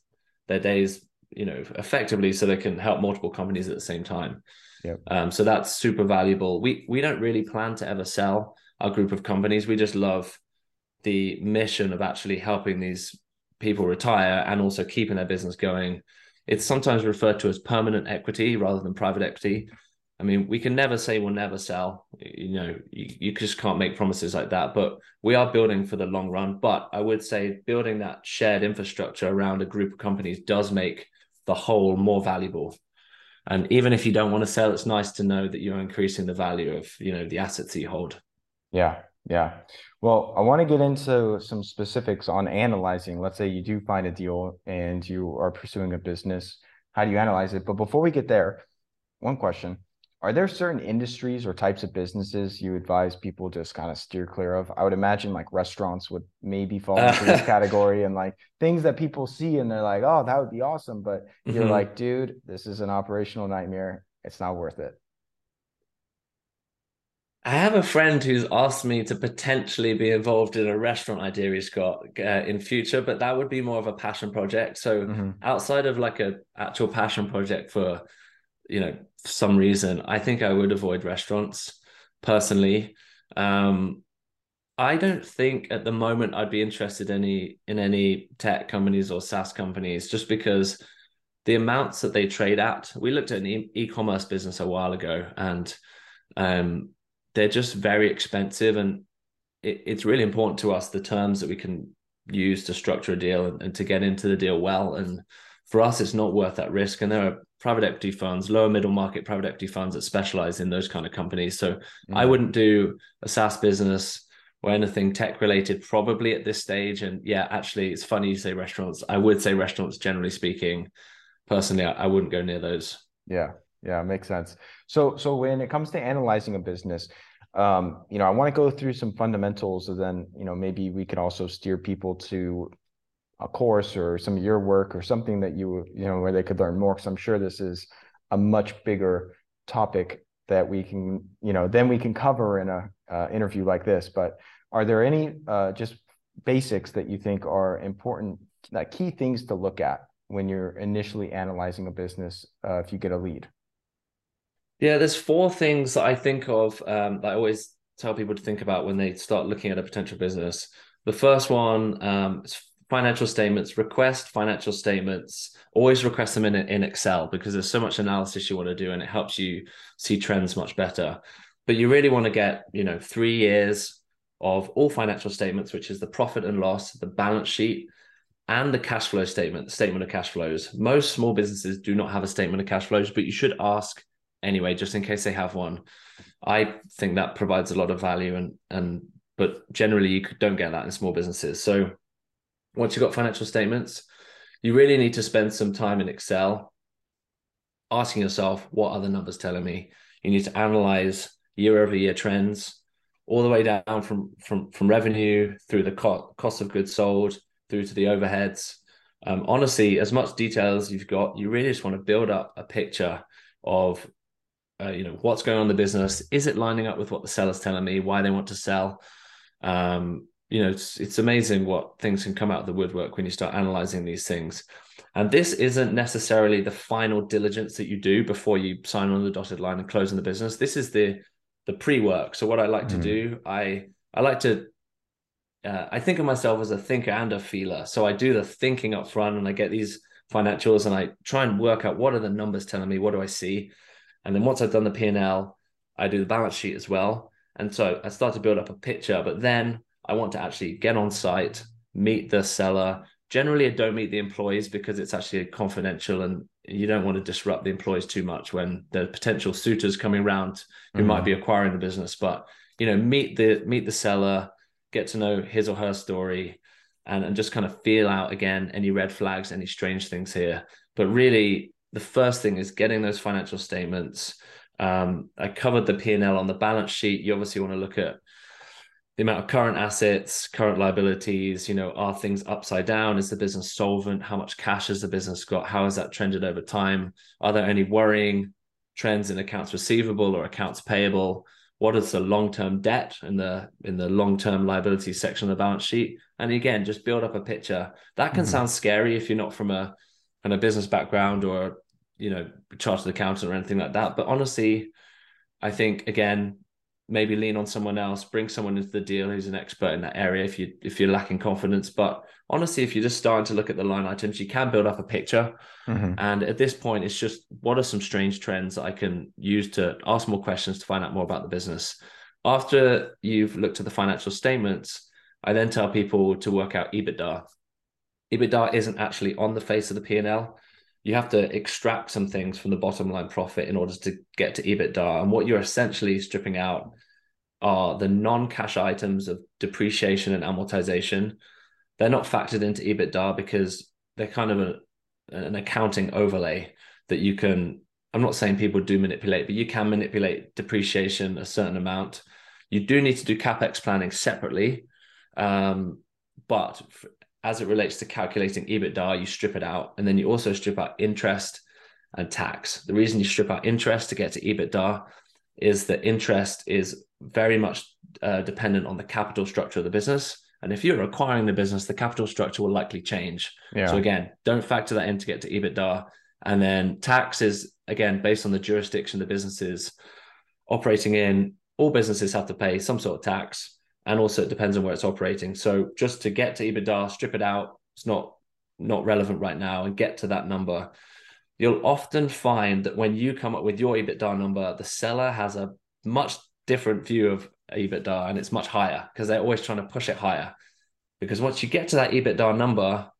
their days you know effectively so they can help multiple companies at the same time yep. um, so that's super valuable we we don't really plan to ever sell our group of companies we just love the mission of actually helping these people retire and also keeping their business going it's sometimes referred to as permanent equity rather than private equity I mean, we can never say we'll never sell. You know, you, you just can't make promises like that. But we are building for the long run. But I would say building that shared infrastructure around a group of companies does make the whole more valuable. And even if you don't want to sell, it's nice to know that you're increasing the value of you know the assets that you hold. Yeah, yeah. Well, I want to get into some specifics on analyzing. Let's say you do find a deal and you are pursuing a business. How do you analyze it? But before we get there, one question are there certain industries or types of businesses you advise people just kind of steer clear of? I would imagine like restaurants would maybe fall into this category and like things that people see and they're like, oh, that would be awesome. But you're mm-hmm. like, dude, this is an operational nightmare. It's not worth it. I have a friend who's asked me to potentially be involved in a restaurant idea he's got uh, in future, but that would be more of a passion project. So mm-hmm. outside of like a actual passion project for you know, for some reason, I think I would avoid restaurants personally. Um, I don't think at the moment I'd be interested in any in any tech companies or SaaS companies just because the amounts that they trade at. We looked at an e- commerce business a while ago, and um, they're just very expensive, and it, it's really important to us the terms that we can use to structure a deal and, and to get into the deal well and for us, it's not worth that risk. And there are private equity funds, lower middle market private equity funds that specialize in those kind of companies. So mm-hmm. I wouldn't do a SaaS business or anything tech related probably at this stage. And yeah, actually, it's funny you say restaurants. I would say restaurants, generally speaking. Personally, I, I wouldn't go near those. Yeah, yeah, makes sense. So, so when it comes to analyzing a business, you know, I want to go through some fundamentals, and then you know maybe we can also steer people to a course or some of your work or something that you you know where they could learn more. Because I'm sure this is a much bigger topic that we can you know then we can cover in a uh, interview like this. But are there any uh, just basics that you think are important, that key things to look at when you're initially analyzing a business uh, if you get a lead? Yeah, there's four things that I think of um, that I always tell people to think about when they start looking at a potential business. The first one um, is financial statements. Request financial statements. Always request them in in Excel because there's so much analysis you want to do, and it helps you see trends much better. But you really want to get you know three years of all financial statements, which is the profit and loss, the balance sheet, and the cash flow statement, statement of cash flows. Most small businesses do not have a statement of cash flows, but you should ask anyway, just in case they have one. I think that provides a lot of value and and but generally you don't get that in small businesses. So once you've got financial statements, you really need to spend some time in Excel asking yourself, what are the numbers telling me? You need to analyze year over year trends all the way down from from from revenue through the co- cost of goods sold through to the overheads. Um, honestly, as much detail as you've got, you really just want to build up a picture of uh, you know what's going on in the business? Is it lining up with what the seller's telling me why they want to sell? Um, you know it's, it's amazing what things can come out of the woodwork when you start analyzing these things. And this isn't necessarily the final diligence that you do before you sign on the dotted line and closing the business. This is the the pre-work. So what i like mm-hmm. to do i i like to uh, i think of myself as a thinker and a feeler. So i do the thinking up front and i get these financials and i try and work out what are the numbers telling me what do i see and then once I've done the P&L, I do the balance sheet as well. And so I start to build up a picture, but then I want to actually get on site, meet the seller. Generally, I don't meet the employees because it's actually confidential and you don't want to disrupt the employees too much when the potential suitors coming around who mm. might be acquiring the business. But you know, meet the meet the seller, get to know his or her story, and, and just kind of feel out again any red flags, any strange things here. But really, the first thing is getting those financial statements. Um, I covered the P and L on the balance sheet. You obviously want to look at the amount of current assets, current liabilities. You know, are things upside down? Is the business solvent? How much cash has the business got? How has that trended over time? Are there any worrying trends in accounts receivable or accounts payable? What is the long-term debt in the in the long-term liability section of the balance sheet? And again, just build up a picture. That can mm-hmm. sound scary if you're not from a kind of business background or you know chartered accountant or anything like that. But honestly i think again maybe lean on someone else bring someone into the deal who's an expert in that area if you if you're lacking confidence. But honestly if you're just starting to look at the line items you can build up a picture. Mm-hmm. and at this point it's just what are some strange trends that i can use to ask more questions to find out more about the business? After you've looked at the financial statements i then tell people to work out ebitda EBITDA isn't actually on the face of the P&L. You have to extract some things from the bottom line profit in order to get to EBITDA. And what you're essentially stripping out are the non-cash items of depreciation and amortization. They're not factored into EBITDA because they're kind of a, an accounting overlay that you can. I'm not saying people do manipulate, but you can manipulate depreciation a certain amount. You do need to do capex planning separately, um, but as it relates to calculating EBITDA, you strip it out, and then you also strip out interest and tax. The reason you strip out interest to get to EBITDA is that interest is very much uh, dependent on the capital structure of the business. And if you're acquiring the business, the capital structure will likely change. Yeah. So again, don't factor that in to get to EBITDA. And then tax is again based on the jurisdiction the business is operating in. All businesses have to pay some sort of tax and also it depends on where it's operating. So just to get to EBITDA, strip it out. It's not not relevant right now, and get to that number. You'll often find that when you come up with your EBITDA number, the seller has a much different view of EBITDA, and it's much higher because they're always trying to push it higher. Because once you get to that EBITDA number,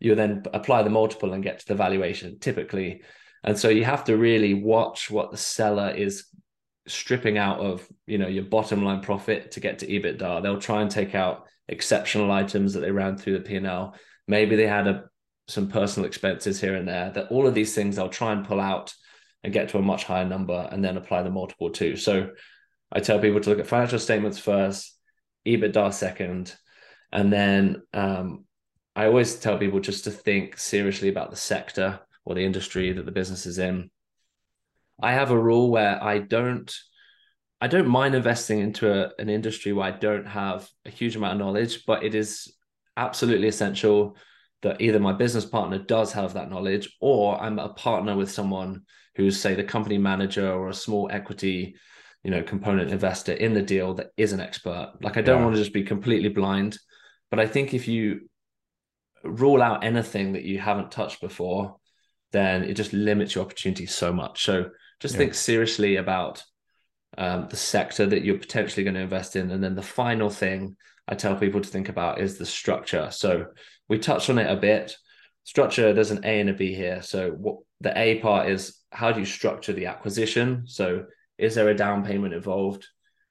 you then apply the multiple and get to the valuation typically. And so you have to really watch what the seller is stripping out of, you know, your bottom line profit to get to EBITDA. They'll try and take out exceptional items that they ran through the P&L. Maybe they had a, some personal expenses here and there. That all of these things they'll try and pull out and get to a much higher number and then apply the multiple too. So I tell people to look at financial statements first, EBITDA second, and then um, I always tell people just to think seriously about the sector or the industry that the business is in. I have a rule where I don't I don't mind investing into a, an industry where I don't have a huge amount of knowledge, but it is absolutely essential that either my business partner does have that knowledge or I'm a partner with someone who's say the company manager or a small equity you know component investor in the deal that is an expert like i don't yeah. want to just be completely blind but i think if you rule out anything that you haven't touched before then it just limits your opportunity so much so just yeah. think seriously about um, the sector that you're potentially going to invest in and then the final thing i tell people to think about is the structure so we touched on it a bit structure there's an a and a b here so what the a part is how do you structure the acquisition so is there a down payment involved?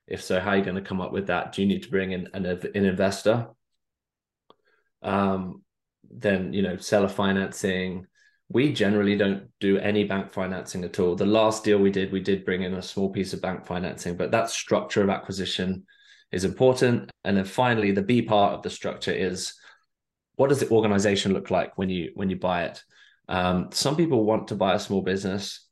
If so, how are you going to come up with that? Do you need to bring in an, an investor? Um, then you know, seller financing. We generally don't do any bank financing at all. The last deal we did, we did bring in a small piece of bank financing, but that structure of acquisition is important. And then finally, the B part of the structure is what does the organization look like when you when you buy it? Um, some people want to buy a small business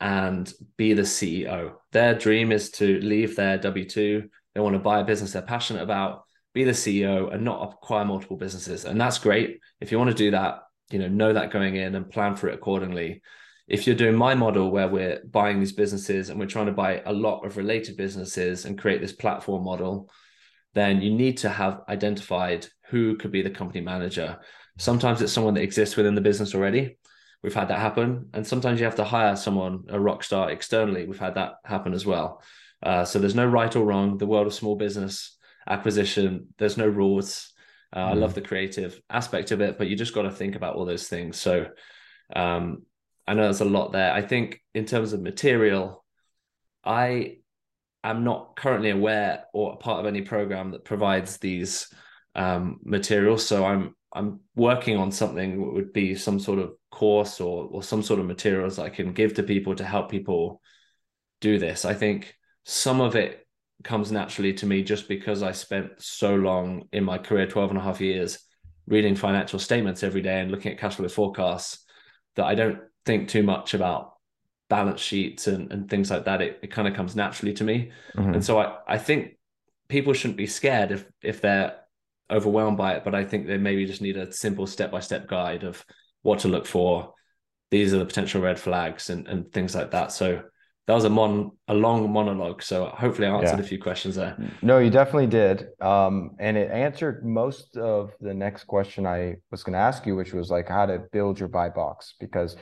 and be the CEO. Their dream is to leave their W 2. They want to buy a business they're passionate about, be the CEO, and not acquire multiple businesses. And that's great. If you want to do that, you know, know that going in and plan for it accordingly. If you're doing my model where we're buying these businesses and we're trying to buy a lot of related businesses and create this platform model, then you need to have identified who could be the company manager. Sometimes it's someone that exists within the business already we've had that happen. And sometimes you have to hire someone, a rock star externally. We've had that happen as well. Uh, so there's no right or wrong. The world of small business acquisition, there's no rules. Uh, mm. I love mm. the creative aspect of it, but you just got to think about all those things. So um, I know there's a lot there. I think in terms of material, I am not currently aware or a part of any program that provides these um, materials. So I'm I'm working on something that would be some sort of course or or some sort of materials I can give to people to help people do this. I think some of it comes naturally to me just because I spent so long in my career, 12 and a half years, reading financial statements every day and looking at cash flow forecasts that I don't think too much about balance sheets and, and things like that. It, it kind of comes naturally to me. Mm-hmm. And so I, I think people shouldn't be scared if if they're overwhelmed by it, but I think they maybe just need a simple step by step guide of what to look for. These are the potential red flags and, and things like that. So that was a mon a long monologue. So hopefully I answered yeah. a few questions there. No, you definitely did. Um, and it answered most of the next question I was going to ask you, which was like how to build your buy box, because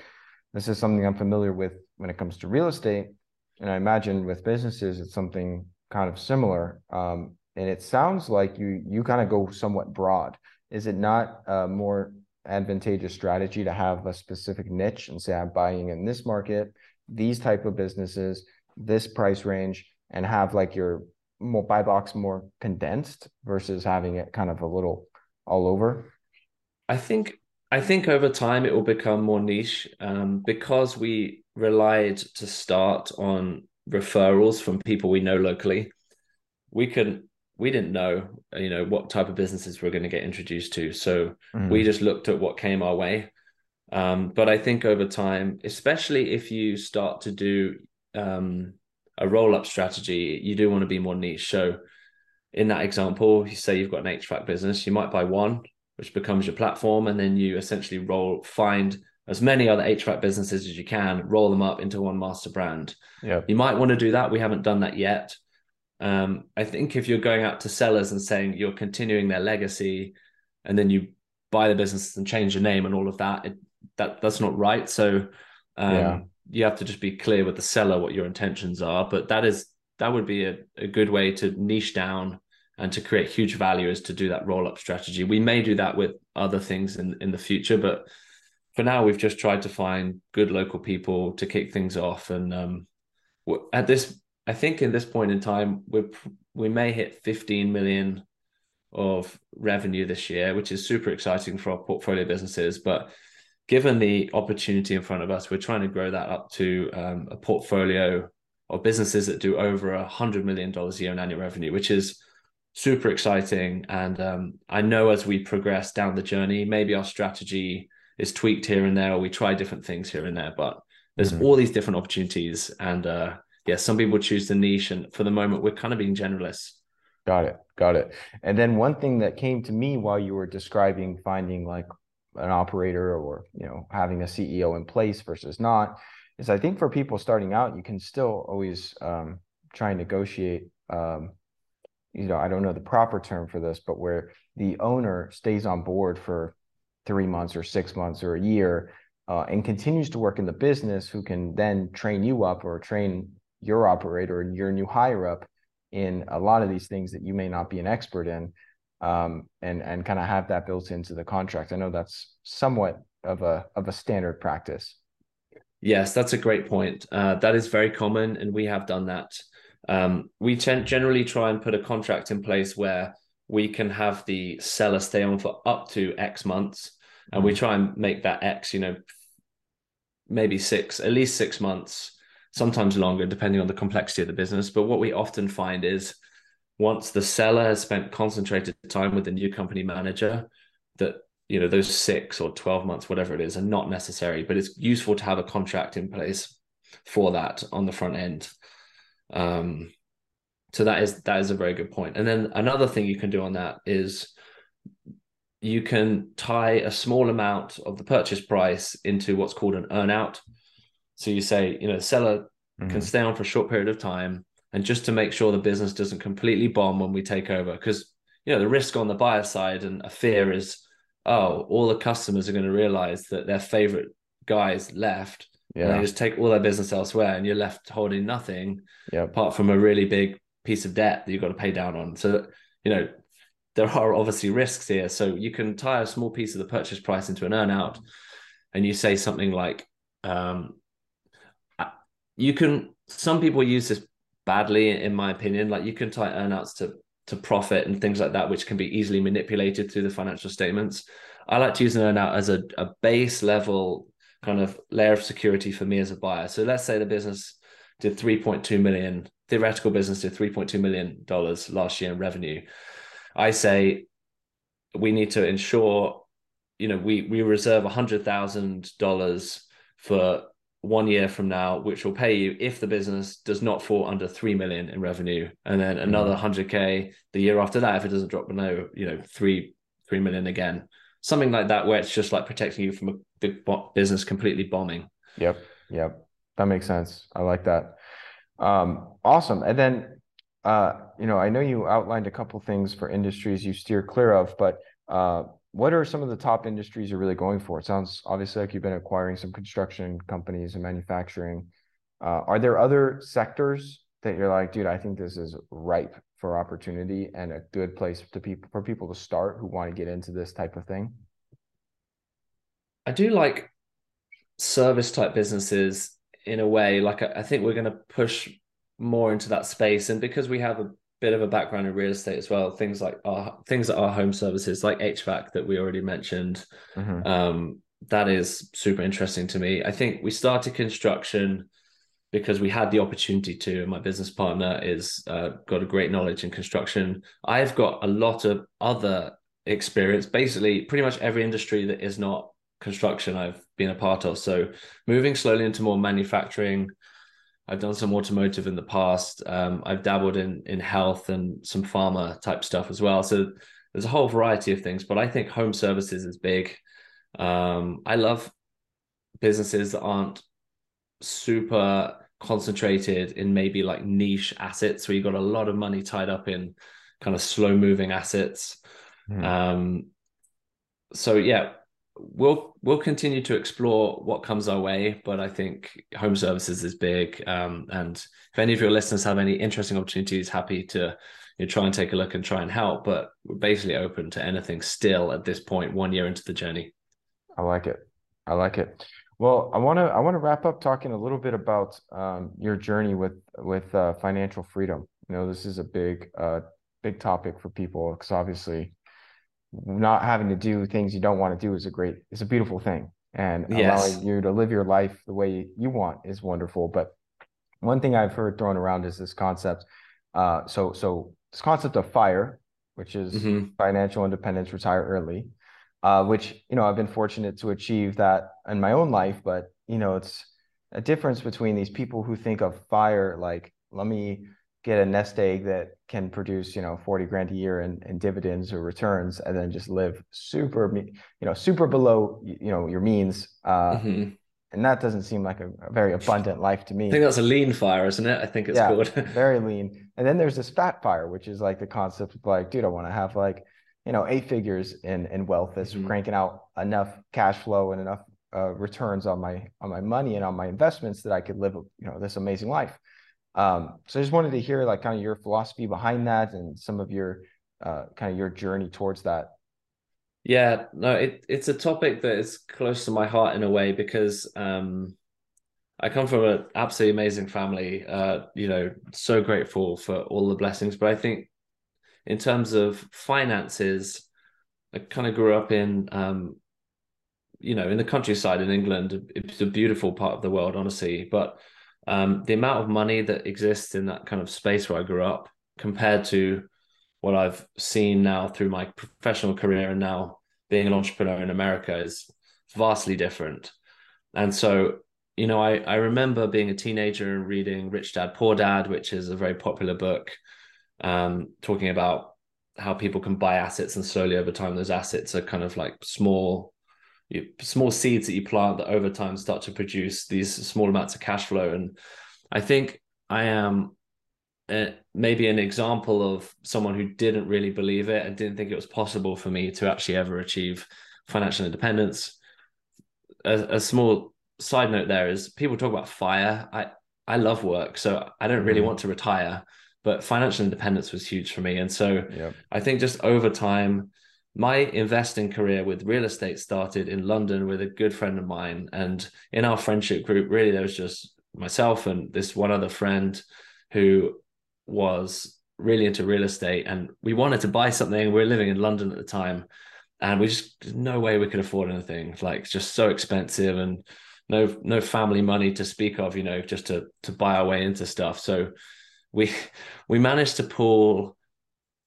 this is something I'm familiar with when it comes to real estate. And I imagine with businesses, it's something kind of similar. Um, and it sounds like you you kind of go somewhat broad. Is it not a more advantageous strategy to have a specific niche and say I'm buying in this market, these type of businesses, this price range, and have like your more buy box more condensed versus having it kind of a little all over? I think I think over time it will become more niche um, because we relied to start on referrals from people we know locally. We can we didn't know you know what type of businesses we are going to get introduced to so mm. we just looked at what came our way um, but i think over time especially if you start to do um, a roll-up strategy you do want to be more niche. So in that example you say you've got an hvac business you might buy one which becomes your platform and then you essentially roll find as many other hvac businesses as you can roll them up into one master brand. Yeah. You might want to do that. We haven't done that yet. Um, I think if you're going out to sellers and saying you're continuing their legacy, and then you buy the business and change your name and all of that, it, that that's not right. So um, yeah. you have to just be clear with the seller what your intentions are. But that is that would be a, a good way to niche down and to create huge value is to do that roll up strategy. We may do that with other things in in the future, but for now we've just tried to find good local people to kick things off and um, at this i think in this point in time we we may hit 15 million of revenue this year which is super exciting for our portfolio businesses but given the opportunity in front of us we're trying to grow that up to um, a portfolio of businesses that do over a hundred million dollars a year in annual revenue which is super exciting. And um, i know as we progress down the journey maybe our strategy is tweaked here and there or we try different things here and there but there's mm-hmm. all these different opportunities. And uh yeah some people choose the niche and for the moment we're kind of being generalists. Got it. Got it. And then one thing that came to me while you were describing finding like an operator or you know having a ceo in place versus not is i think for people starting out you can still always um, try and negotiate um, you know i don't know the proper term for this but where the owner stays on board for three months or six months or a year uh, and continues to work in the business who can then train you up or train your operator and your new hire up in a lot of these things that you may not be an expert in um, and and kind of have that built into the contract i know that's somewhat of a of a standard practice yes that's a great point uh, that is very common and we have done that um, we tend generally try and put a contract in place where we can have the seller stay on for up to x months and we mm. try and make that x you know maybe six at least six months sometimes longer, depending on the complexity of the business. But what we often find is once the seller has spent concentrated time with the new company manager, that you know those six or 12 months whatever it is are not necessary but it's useful to have a contract in place for that on the front end. Um so that is that is a very good point. And then another thing you can do on that is you can tie a small amount of the purchase price into what's called an earnout so you say, you know, the seller mm-hmm. can stay on for a short period of time, and just to make sure the business doesn't completely bomb when we take over, because you know the risk on the buyer side and a fear is, oh, all the customers are going to realize that their favorite guys left, yeah. and they just take all their business elsewhere, and you're left holding nothing, yep. apart from a really big piece of debt that you've got to pay down on. So you know there are obviously risks here. So you can tie a small piece of the purchase price into an earnout, and you say something like, um, you can some people use this badly in my opinion. Like you can tie earnouts to to profit and things like that which can be easily manipulated through the financial statements. I like to use an earnout as a, a base level kind of layer of security for me as a buyer. So let's say the business did 3.2 million theoretical business did 3.2 million dollars last year in revenue. I say we need to ensure you know we we reserve hundred thousand dollars for one year from now, which will pay you if the business does not fall under three million in revenue, and then another mm-hmm. hundred k the year after that if it doesn't drop below, you know, three three million again, something like that, where it's just like protecting you from a big business completely bombing. Yep, yep, that makes sense. I like that. Um, awesome. And then, uh, you know, I know you outlined a couple things for industries you steer clear of, but uh, what are some of the top industries you're really going for? It sounds obviously like you've been acquiring some construction companies and manufacturing. Uh, are there other sectors that you're like, dude, I think this is ripe for opportunity and a good place to people for people to start who want to get into this type of thing? I do like service type businesses in a way. Like I think we're going to push more into that space, and because we have a bit of a background in real estate as well. Things like our things that are home services, like HVAC that we already mentioned. Mm-hmm. Um, that is super interesting to me. I think we started construction because we had the opportunity to. And my business partner is uh, got a great knowledge in construction. I've got a lot of other experience, basically pretty much every industry that is not construction I've been a part of. So moving slowly into more manufacturing, I've done some automotive in the past. Um, I've dabbled in in health and some pharma type stuff as well. So there's a whole variety of things, but I think home services is big. Um, I love businesses that aren't super concentrated in maybe like niche assets where you've got a lot of money tied up in kind of slow moving assets. Mm. Um, so yeah, we'll we'll continue to explore what comes our way but i think home services is big um, and if any of your listeners have any interesting opportunities happy to you know, try and take a look and try and help. But we're basically open to anything still at this point, one year into the journey. I like it. I like it. Well, I want to I want to wrap up talking a little bit about um, your journey with with uh, financial freedom. You know, this is a big uh, big topic for people because obviously, not having to do things you don't want to do is a great is a beautiful thing, and yes. allowing you to live your life the way you want is wonderful. But one thing I've heard thrown around is this concept. Uh, so so this concept of fire, which is mm-hmm. financial independence, retire early uh, which you know I've been fortunate to achieve that in my own life. But you know, it's a difference between these people who think of fire like, let me get a nest egg that can produce you know 40 grand a year in, in dividends or returns and then just live super you know super below you know your means uh, mm-hmm. and that doesn't seem like a, a, very abundant life to me i think that's a lean fire isn't it i think it's yeah, called very lean and then there's this fat fire which is like the concept of like dude i want to have like you know eight figures in in wealth that's mm-hmm. cranking out enough cash flow and enough uh, returns on my on my money and on my investments that I could live you know this amazing life. Um, so I just wanted to hear like kind of your philosophy behind that and some of your uh, kind of your journey towards that. Yeah, no, it, it's a topic that is close to my heart in a way because um, I come from an absolutely amazing family. Uh, you know, so grateful for all the blessings, but I think in terms of finances, I kind of grew up in, um, you know, in the countryside in England. It's a beautiful part of the world, honestly. But um, the amount of money that exists in that kind of space where I grew up compared to what I've seen now through my professional career and now being an entrepreneur in America is vastly different. And so, you know, I, I remember being a teenager and reading Rich Dad Poor Dad, which is a very popular book um, talking about how people can buy assets and slowly over time those assets are kind of like small you, small seeds that you plant that over time start to produce these small amounts of cash flow and i think i am a, maybe an example of someone who didn't really believe it and didn't think it was possible for me to actually ever achieve financial independence a, a small side note there is people talk about fire i i love work so i don't really mm. want to retire but financial independence was huge for me. And so yep. I think just over time, my investing career with real estate started in London with a good friend of mine. And in our friendship group, really, there was just myself and this one other friend who was really into real estate. And we wanted to buy something. We were living in London at the time. And we just, no way we could afford anything. Like, just so expensive and no no family money to speak of, you know, just to to buy our way into stuff. So we we managed to pull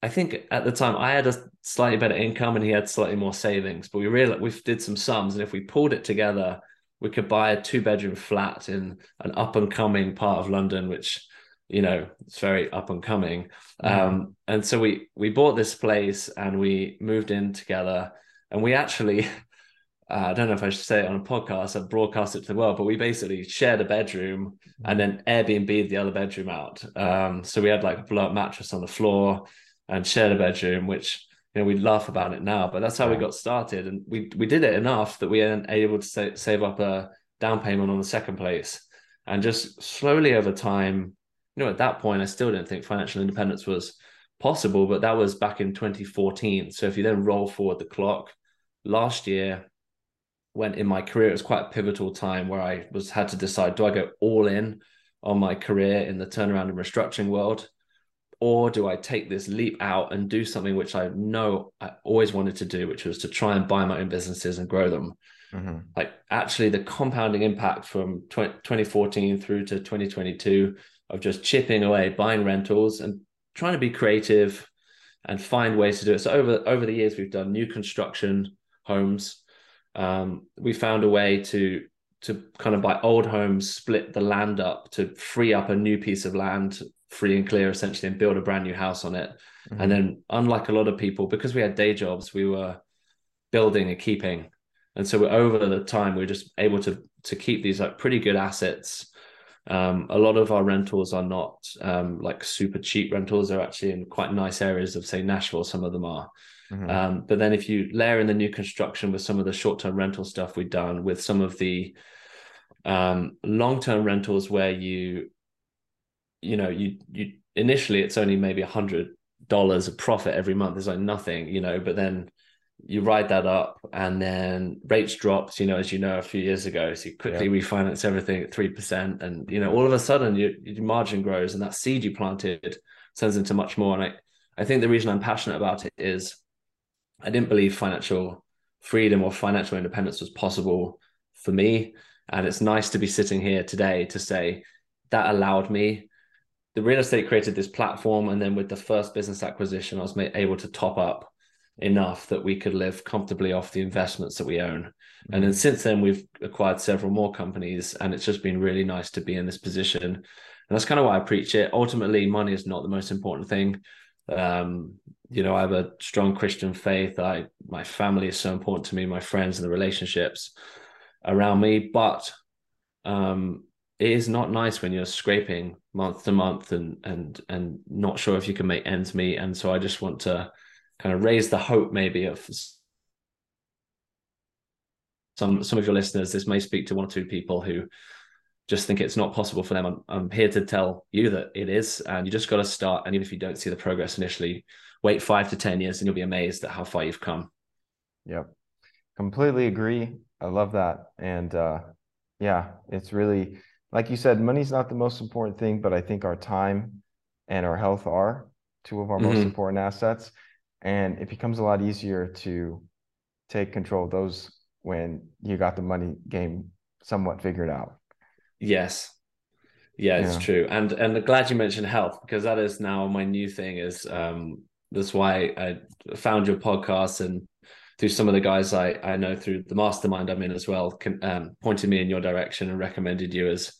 I think at the time I had a slightly better income and he had slightly more savings, but we really we did some sums and if we pulled it together, we could buy a two bedroom flat in an up and coming part of London, which you know it's very up and coming. Mm-hmm. Um, and so we we bought this place and we moved in together, and we actually uh, I don't know if I should say it on a podcast, I broadcast it to the world, but we basically shared a bedroom and then Airbnb the other bedroom out. Um, so we had like a blow up mattress on the floor and shared a bedroom, which you know we laugh about it now, but that's how yeah. we got started, and we we did it enough that we were able to sa- save up a down payment on the second place, and just slowly over time, you know, at that point I still didn't think financial independence was possible, but that was back in 2014. So if you then roll forward the clock, last year when in my career it was quite a pivotal time where I was had to decide do I go all in on my career in the turnaround and restructuring world or do I take this leap out and do something which I know I always wanted to do which was to try and buy my own businesses and grow them? Mm-hmm. like actually the compounding impact from 20, 2014 through to 2022 of just chipping away buying rentals and trying to be creative and find ways to do it. So over over the years we've done new construction homes. Um, we found a way to to kind of buy old homes, split the land up to free up a new piece of land, free and clear essentially, and build a brand new house on it. Mm-hmm. And then, unlike a lot of people, because we had day jobs, we were building and keeping. And so over the time, we are just able to to keep these like pretty good assets. Um, a lot of our rentals are not um, like super cheap rentals; they're actually in quite nice areas of, say, Nashville. Some of them are. Mm-hmm. Um, but then if you layer in the new construction with some of the short-term rental stuff we've done, with some of the um, long-term rentals where you, you know, you you initially it's only maybe a hundred dollars of profit every month is like nothing, you know, but then you ride that up and then rates dropped, you know, as you know, a few years ago. So you quickly yeah. refinance everything at 3%. And, you know, all of a sudden your, your margin grows and that seed you planted turns into much more. And I, I think the reason I'm passionate about it is I didn't believe financial freedom or financial independence was possible for me. And it's nice to be sitting here today to say that allowed me. The real estate created this platform. And then with the first business acquisition, I was able to top up enough that we could live comfortably off the investments that we own. Mm-hmm. And then since then, we've acquired several more companies, and it's just been really nice to be in this position. And that's kind of why I preach it. Ultimately, money is not the most important thing. Um, you know, I have a strong Christian faith. I my family is so important to me, my friends and the relationships around me. But um, it is not nice when you're scraping month to month and and and not sure if you can make ends meet. And so I just want to kind of raise the hope maybe of some some of your listeners. This may speak to one or two people who just think it's not possible for them. I'm, I'm here to tell you that it is, and you just got to start. And even if you don't see the progress initially, wait five to ten years, and you'll be amazed at how far you've come. Yep, completely agree. I love that, and uh, yeah, it's really like you said, money's not the most important thing, but I think our time and our health are two of our mm-hmm. most important assets and it becomes a lot easier to take control of those when you got the money game somewhat figured out yes yeah it's yeah. true and and glad you mentioned health because that is now my new thing is um that's why i found your podcast and through some of the guys i i know through the mastermind i'm in as well can, um, pointed me in your direction and recommended you as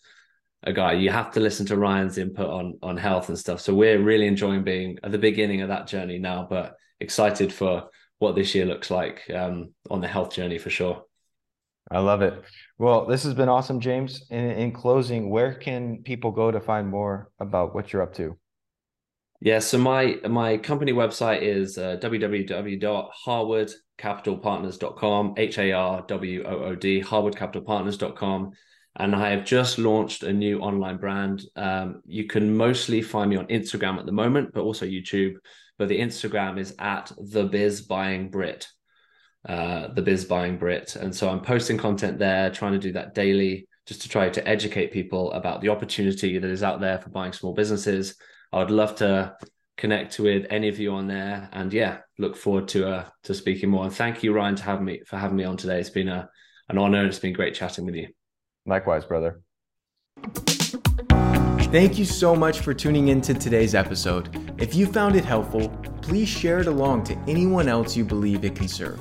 a guy you have to listen to ryan's input on on health and stuff so we're really enjoying being at the beginning of that journey now but excited for what this year looks like um, on the health journey for sure. I love it. Well, this has been awesome, James. In, in closing, where can people go to find more about what you're up to? Yeah, so my my company website is uh, www.harwoodcapitalpartners.com, H A R W O O D, harwoodcapitalpartners.com. And I have just launched a new online brand. Um, you can mostly find me on Instagram at the moment, but also YouTube but the Instagram is at the biz buying Brit, uh, the biz buying Brit. And so I'm posting content there, trying to do that daily just to try to educate people about the opportunity that is out there for buying small businesses. I would love to connect with any of you on there and yeah, look forward to uh, to speaking more. And thank you, Ryan, to have me for having me on today. It's been a an honor. And it's been great chatting with you. Likewise, brother. Thank you so much for tuning into today's episode. If you found it helpful, please share it along to anyone else you believe it can serve.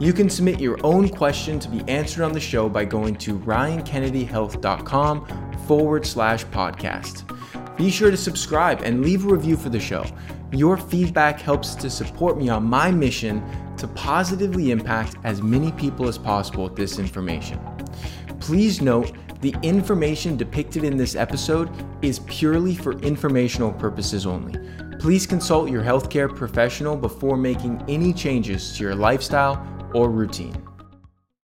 You can submit your own question to be answered on the show by going to ryankennedyhealth.com forward slash podcast. Be sure to subscribe and leave a review for the show. Your feedback helps to support me on my mission to positively impact as many people as possible with this information. Please note the information depicted in this episode is purely for informational purposes only. Please consult your healthcare professional before making any changes to your lifestyle or routine.